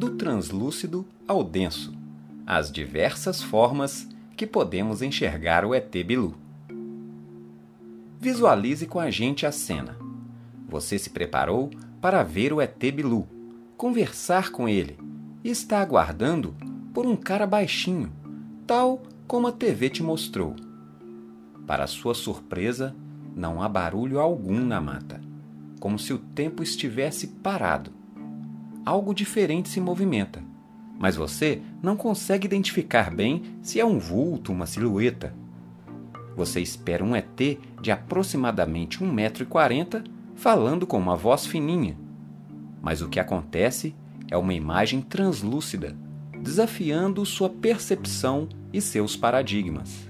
Do translúcido ao denso, as diversas formas que podemos enxergar o ET Bilu. Visualize com a gente a cena. Você se preparou para ver o ET Bilu, conversar com ele e está aguardando por um cara baixinho, tal como a TV te mostrou. Para sua surpresa, não há barulho algum na mata, como se o tempo estivesse parado. Algo diferente se movimenta, mas você não consegue identificar bem se é um vulto, uma silhueta. Você espera um ET de aproximadamente 1,40m falando com uma voz fininha. Mas o que acontece é uma imagem translúcida, desafiando sua percepção e seus paradigmas.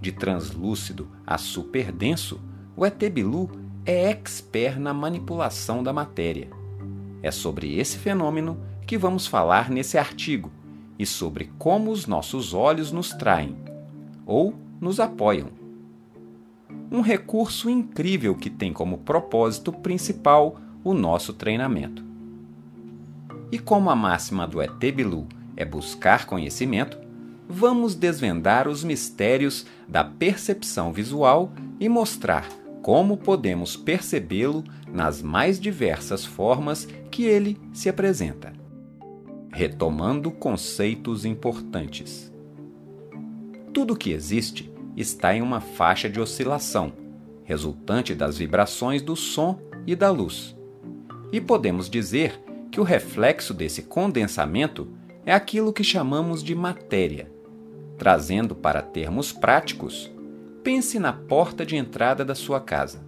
De translúcido a superdenso, o ET Bilu é expert na manipulação da matéria. É sobre esse fenômeno que vamos falar nesse artigo e sobre como os nossos olhos nos traem ou nos apoiam um recurso incrível que tem como propósito principal o nosso treinamento. E como a máxima do ET Bilu é buscar conhecimento, vamos desvendar os mistérios da percepção visual e mostrar como podemos percebê-lo nas mais diversas formas que ele se apresenta. Retomando conceitos importantes. Tudo que existe está em uma faixa de oscilação, resultante das vibrações do som e da luz. E podemos dizer que o reflexo desse condensamento é aquilo que chamamos de matéria. Trazendo para termos práticos, pense na porta de entrada da sua casa.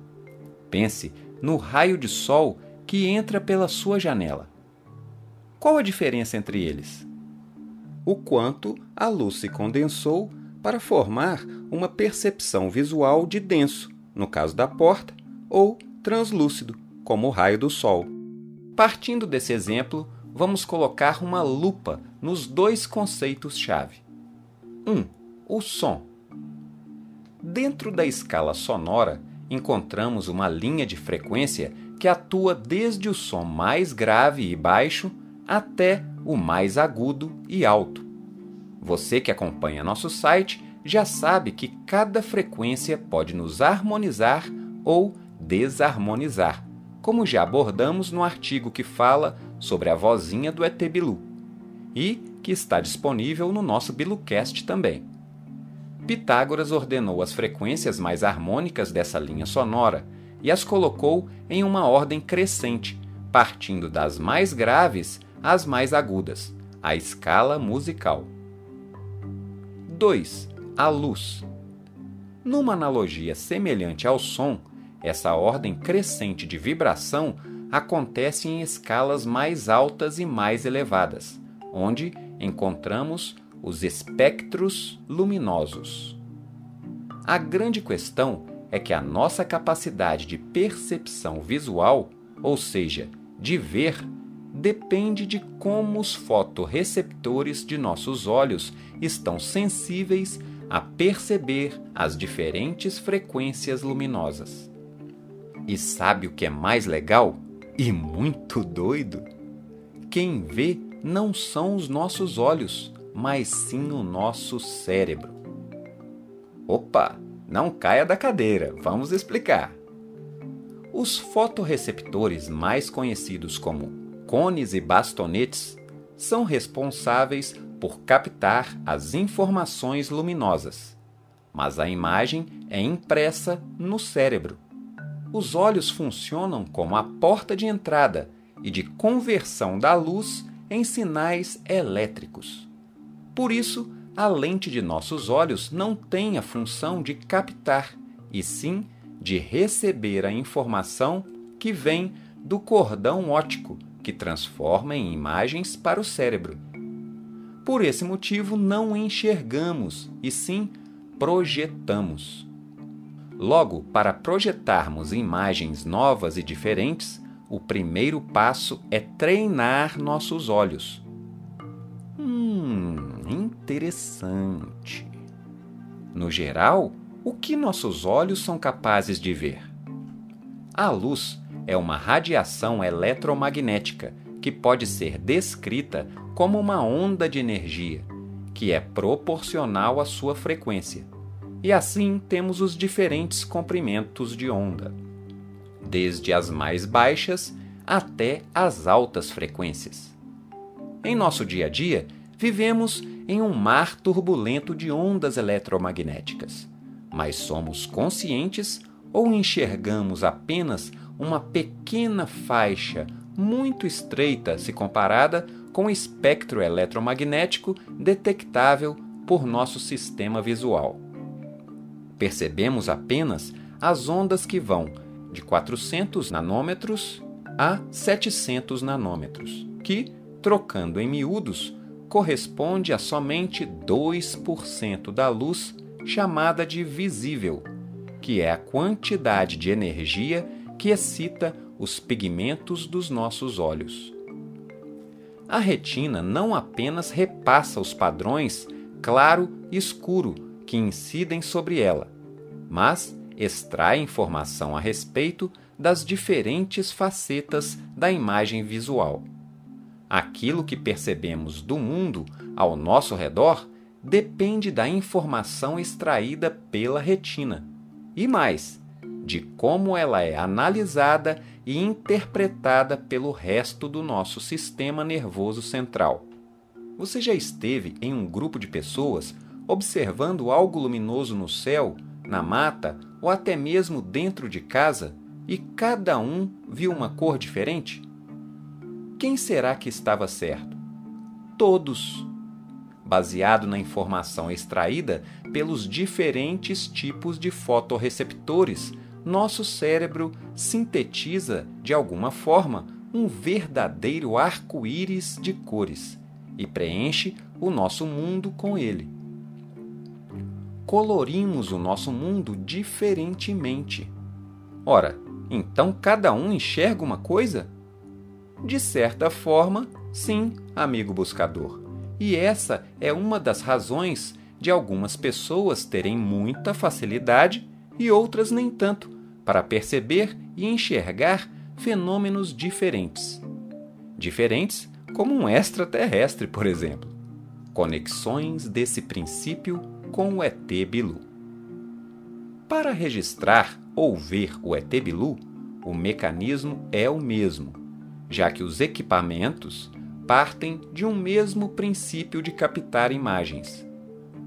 Pense no raio de sol que entra pela sua janela. Qual a diferença entre eles? O quanto a luz se condensou para formar uma percepção visual de denso, no caso da porta, ou translúcido, como o raio do sol. Partindo desse exemplo, vamos colocar uma lupa nos dois conceitos-chave. 1. Um, o som. Dentro da escala sonora, encontramos uma linha de frequência que atua desde o som mais grave e baixo até o mais agudo e alto. Você que acompanha nosso site já sabe que cada frequência pode nos harmonizar ou desarmonizar, como já abordamos no artigo que fala sobre a vozinha do ET Bilu e que está disponível no nosso Bilucast também. Pitágoras ordenou as frequências mais harmônicas dessa linha sonora e as colocou em uma ordem crescente, partindo das mais graves às mais agudas, a escala musical. 2. A luz. Numa analogia semelhante ao som, essa ordem crescente de vibração acontece em escalas mais altas e mais elevadas, onde encontramos os espectros luminosos. A grande questão é que a nossa capacidade de percepção visual, ou seja, de ver, depende de como os fotorreceptores de nossos olhos estão sensíveis a perceber as diferentes frequências luminosas. E sabe o que é mais legal e muito doido? Quem vê não são os nossos olhos, mas sim o nosso cérebro. Opa, não caia da cadeira, vamos explicar. Os fotorreceptores mais conhecidos como cones e bastonetes são responsáveis por captar as informações luminosas, mas a imagem é impressa no cérebro. Os olhos funcionam como a porta de entrada e de conversão da luz em sinais elétricos. Por isso, a lente de nossos olhos não tem a função de captar, e sim de receber a informação que vem do cordão óptico que transforma em imagens para o cérebro. Por esse motivo, não enxergamos, e sim projetamos. Logo, para projetarmos imagens novas e diferentes, o primeiro passo é treinar nossos olhos. Hum, interessante. No geral, o que nossos olhos são capazes de ver? A luz é uma radiação eletromagnética que pode ser descrita como uma onda de energia, que é proporcional à sua frequência. E assim temos os diferentes comprimentos de onda, desde as mais baixas até as altas frequências. Em nosso dia a dia, vivemos em um mar turbulento de ondas eletromagnéticas, mas somos conscientes ou enxergamos apenas uma pequena faixa muito estreita se comparada com o espectro eletromagnético detectável por nosso sistema visual. Percebemos apenas as ondas que vão de 400 nanômetros a 700 nanômetros, que, trocando em miúdos, corresponde a somente 2% da luz chamada de visível, que é a quantidade de energia que excita os pigmentos dos nossos olhos. A retina não apenas repassa os padrões claro e escuro que incidem sobre ela, mas extrai informação a respeito das diferentes facetas da imagem visual. Aquilo que percebemos do mundo ao nosso redor depende da informação extraída pela retina. E mais, de como ela é analisada e interpretada pelo resto do nosso sistema nervoso central. Você já esteve em um grupo de pessoas observando algo luminoso no céu, na mata ou até mesmo dentro de casa e cada um viu uma cor diferente? Quem será que estava certo? Todos! Baseado na informação extraída pelos diferentes tipos de fotorreceptores nosso cérebro sintetiza, de alguma forma, um verdadeiro arco-íris de cores e preenche o nosso mundo com ele. Colorimos o nosso mundo diferentemente. Ora, então cada um enxerga uma coisa? De certa forma, sim, amigo buscador. E essa é uma das razões de algumas pessoas terem muita facilidade e outras nem tanto, para perceber e enxergar fenômenos diferentes. Diferentes como um extraterrestre, por exemplo. Conexões desse princípio com o ET Bilu. Para registrar ou ver o ET Bilu, o mecanismo é o mesmo, já que os equipamentos partem de um mesmo princípio de captar imagens.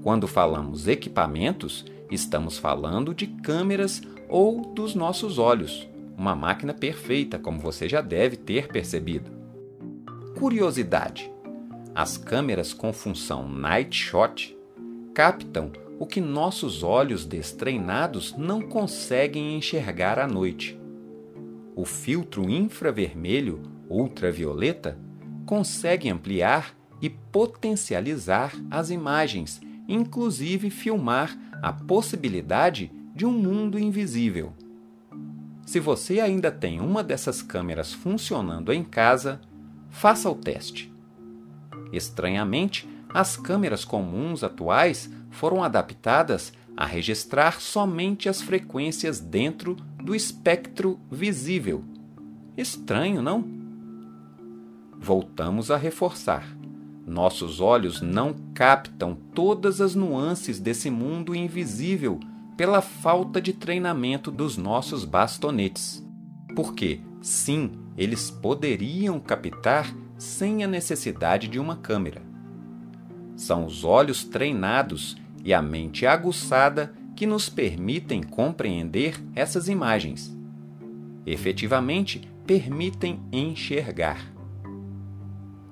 Quando falamos equipamentos, Estamos falando de câmeras ou dos nossos olhos, uma máquina perfeita, como você já deve ter percebido. Curiosidade: as câmeras com função Night Shot captam o que nossos olhos destreinados não conseguem enxergar à noite. O filtro infravermelho ultravioleta consegue ampliar e potencializar as imagens, inclusive filmar a possibilidade de um mundo invisível. Se você ainda tem uma dessas câmeras funcionando em casa, faça o teste. Estranhamente, as câmeras comuns atuais foram adaptadas a registrar somente as frequências dentro do espectro visível. Estranho, não? Voltamos a reforçar. Nossos olhos não captam todas as nuances desse mundo invisível pela falta de treinamento dos nossos bastonetes. Porque, sim, eles poderiam captar sem a necessidade de uma câmera. São os olhos treinados e a mente aguçada que nos permitem compreender essas imagens. Efetivamente, permitem enxergar.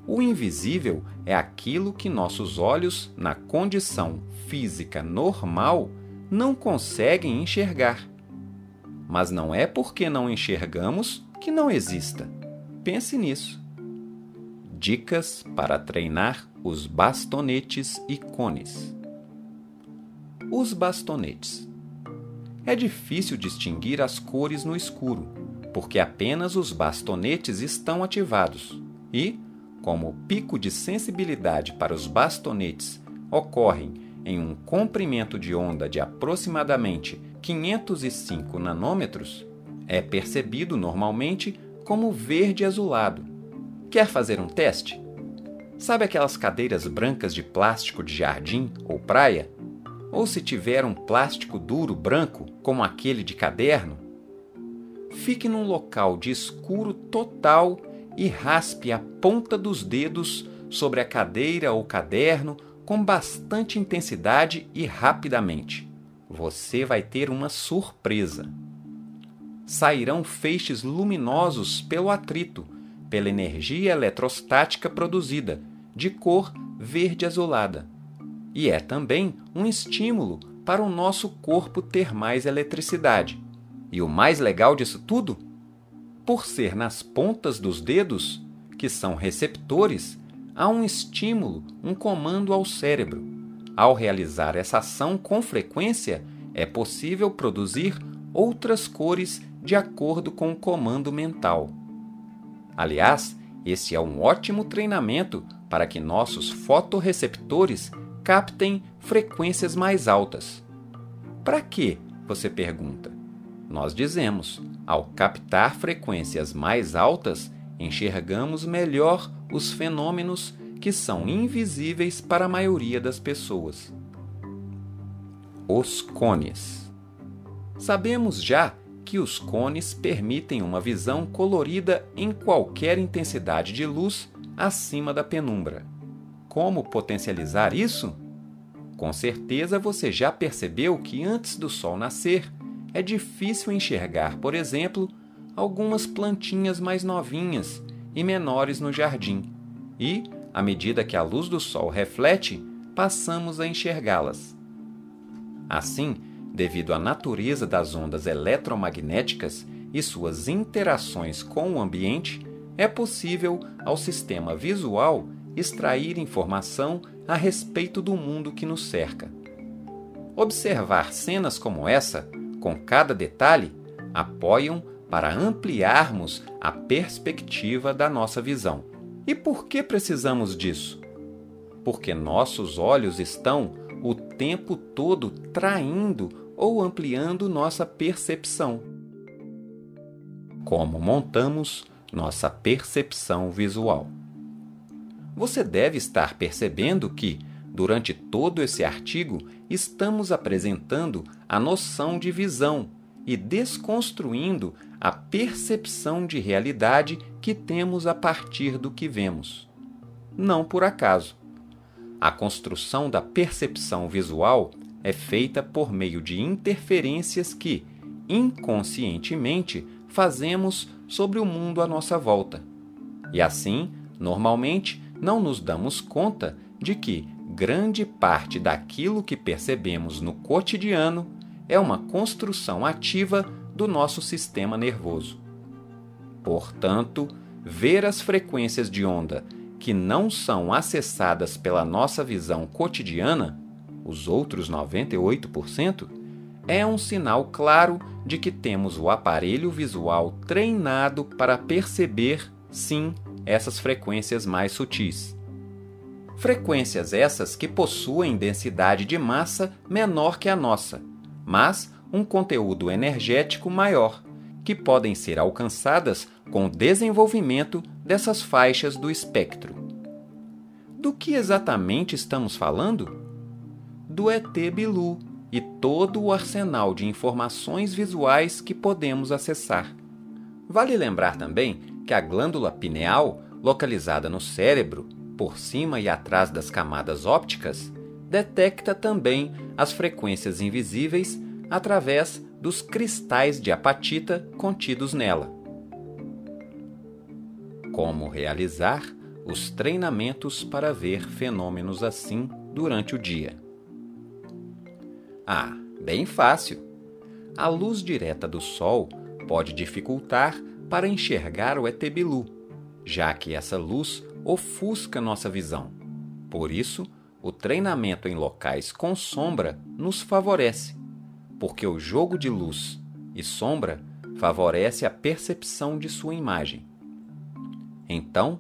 O invisível é aquilo que nossos olhos, na condição física normal, não conseguem enxergar. Mas não é porque não enxergamos que não exista. Pense nisso. Dicas para treinar os bastonetes e cones. Os bastonetes. É difícil distinguir as cores no escuro, porque apenas os bastonetes estão ativados e, como o pico de sensibilidade para os bastonetes ocorrem em um comprimento de onda de aproximadamente 505 nanômetros, é percebido normalmente como verde azulado. Quer fazer um teste? Sabe aquelas cadeiras brancas de plástico de jardim ou praia? Ou se tiver um plástico duro branco, como aquele de caderno? Fique num local de escuro total e raspe a ponta dos dedos sobre a cadeira ou caderno com bastante intensidade e rapidamente. Você vai ter uma surpresa. Sairão feixes luminosos pelo atrito, pela energia eletrostática produzida, de cor verde azulada. E é também um estímulo para o nosso corpo ter mais eletricidade. E o mais legal disso tudo? Por ser nas pontas dos dedos, que são receptores, há um estímulo, um comando ao cérebro. Ao realizar essa ação com frequência, é possível produzir outras cores de acordo com o comando mental. Aliás, esse é um ótimo treinamento para que nossos fotorreceptores captem frequências mais altas. Para quê? Você pergunta. Nós dizemos: ao captar frequências mais altas, enxergamos melhor os fenômenos que são invisíveis para a maioria das pessoas. Os cones. Sabemos já que os cones permitem uma visão colorida em qualquer intensidade de luz acima da penumbra. Como potencializar isso? Com certeza você já percebeu que antes do sol nascer, é difícil enxergar, por exemplo, algumas plantinhas mais novinhas e menores no jardim, e, à medida que a luz do sol reflete, passamos a enxergá-las. Assim, devido à natureza das ondas eletromagnéticas e suas interações com o ambiente, é possível ao sistema visual extrair informação a respeito do mundo que nos cerca. Observar cenas como essa com cada detalhe, apoiam para ampliarmos a perspectiva da nossa visão. E por que precisamos disso? Porque nossos olhos estão o tempo todo traindo ou ampliando nossa percepção. Como montamos nossa percepção visual? Você deve estar percebendo que, Durante todo esse artigo, estamos apresentando a noção de visão e desconstruindo a percepção de realidade que temos a partir do que vemos. Não por acaso. A construção da percepção visual é feita por meio de interferências que, inconscientemente, fazemos sobre o mundo à nossa volta. E assim, normalmente, não nos damos conta de que grande parte daquilo que percebemos no cotidiano é uma construção ativa do nosso sistema nervoso. Portanto, ver as frequências de onda que não são acessadas pela nossa visão cotidiana, os outros 98%, é um sinal claro de que temos o aparelho visual treinado para perceber, sim, essas frequências mais sutis. Frequências essas que possuem densidade de massa menor que a nossa, mas um conteúdo energético maior, que podem ser alcançadas com o desenvolvimento dessas faixas do espectro. Do que exatamente estamos falando? Do ET Bilu e todo o arsenal de informações visuais que podemos acessar. Vale lembrar também que a glândula pineal, localizada no cérebro, por cima e atrás das camadas ópticas, detecta também as frequências invisíveis através dos cristais de apatita contidos nela. Como realizar os treinamentos para ver fenômenos assim durante o dia? Ah, bem fácil! A luz direta do Sol pode dificultar para enxergar o Etebilu, já que essa luz ofusca nossa visão. Por isso, o treinamento em locais com sombra nos favorece, porque o jogo de luz e sombra favorece a percepção de sua imagem. Então,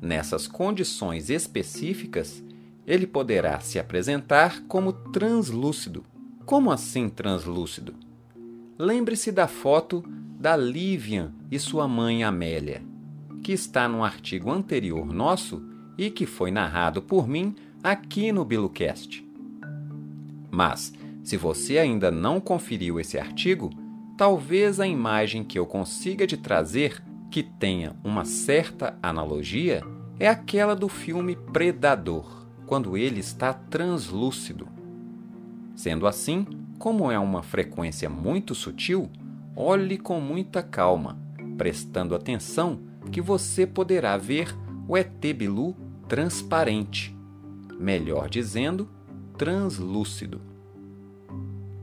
nessas condições específicas, ele poderá se apresentar como translúcido. Como assim translúcido? lembre-se da foto da Livian e sua mãe Amélia, que está num artigo anterior nosso e que foi narrado por mim aqui no BiluCast. Mas, se você ainda não conferiu esse artigo, talvez a imagem que eu consiga te trazer que tenha uma certa analogia é aquela do filme Predador, quando ele está translúcido. Sendo assim, como é uma frequência muito sutil, olhe com muita calma, prestando atenção que você poderá ver o ET Bilu transparente, melhor dizendo, translúcido.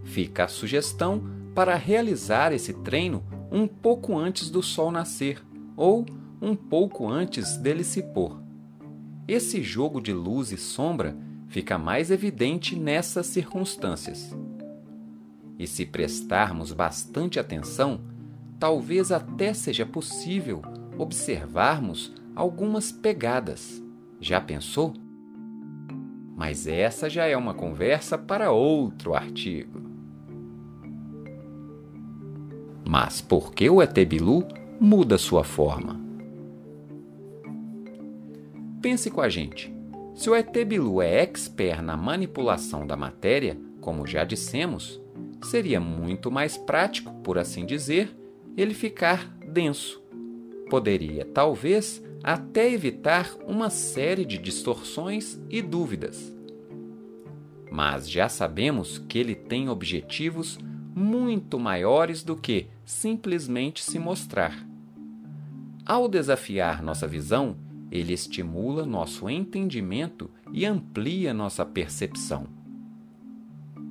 Fica a sugestão para realizar esse treino um pouco antes do sol nascer ou um pouco antes dele se pôr. Esse jogo de luz e sombra fica mais evidente nessas circunstâncias. E se prestarmos bastante atenção, talvez até seja possível observarmos algumas pegadas. Já pensou? Mas essa já é uma conversa para outro artigo. Mas por que o Etebilu muda sua forma? Pense com a gente. Se o Etebilu é expert na manipulação da matéria, como já dissemos, seria muito mais prático, por assim dizer, ele ficar denso. Poderia, talvez, até evitar uma série de distorções e dúvidas. Mas já sabemos que ele tem objetivos muito maiores do que simplesmente se mostrar. Ao desafiar nossa visão, ele estimula nosso entendimento e amplia nossa percepção.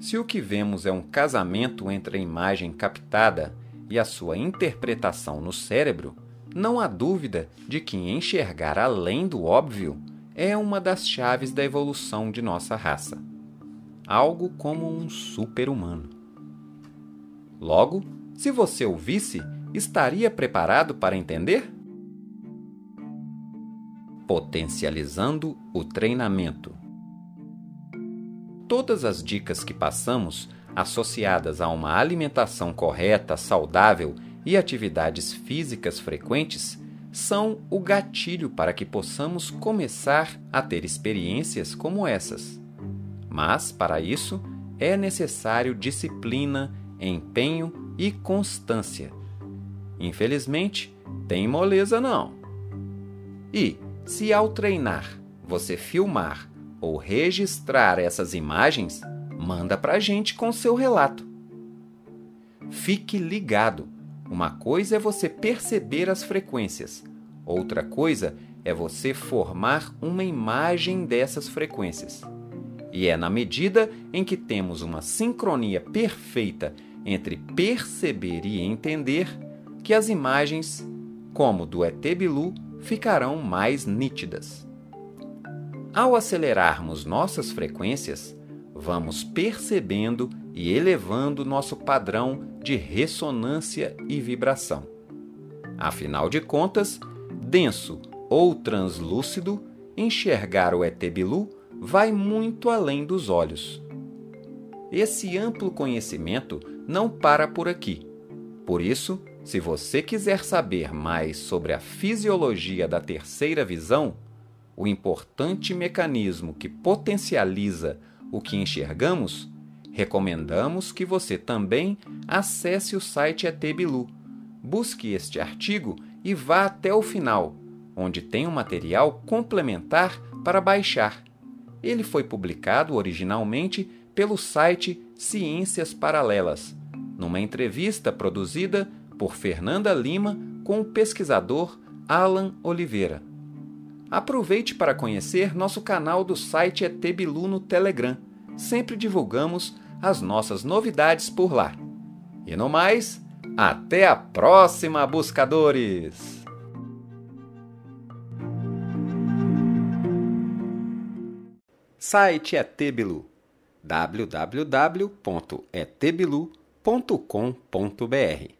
Se o que vemos é um casamento entre a imagem captada e a sua interpretação no cérebro, não há dúvida de que enxergar além do óbvio é uma das chaves da evolução de nossa raça. Algo como um super-humano. Logo, se você ouvisse, estaria preparado para entender? Potencializando o treinamento. Todas as dicas que passamos, associadas a uma alimentação correta, saudável e atividades físicas frequentes, são o gatilho para que possamos começar a ter experiências como essas. Mas, para isso, é necessário disciplina empenho e constância. Infelizmente, tem moleza não. E, se ao treinar você filmar ou registrar essas imagens, manda para a gente com seu relato. Fique ligado. Uma coisa é você perceber as frequências, outra coisa é você formar uma imagem dessas frequências. E é na medida em que temos uma sincronia perfeita entre perceber e entender que as imagens, como do ET Bilu, ficarão mais nítidas. Ao acelerarmos nossas frequências, vamos percebendo e elevando nosso padrão de ressonância e vibração. Afinal de contas, denso ou translúcido, enxergar o ET Bilu vai muito além dos olhos. Esse amplo conhecimento não para por aqui. Por isso, se você quiser saber mais sobre a fisiologia da terceira visão, o importante mecanismo que potencializa o que enxergamos, recomendamos que você também acesse o site ET Bilu. Busque este artigo e vá até o final, onde tem um material complementar para baixar. Ele foi publicado originalmente pelo site Ciências Paralelas, numa entrevista produzida por Fernanda Lima com o pesquisador Alan Oliveira. Aproveite para conhecer nosso canal do site ET Bilu no Telegram. Sempre divulgamos as nossas novidades por lá. E no mais, até a próxima, buscadores! Site ET Bilu www.etbilu.com.br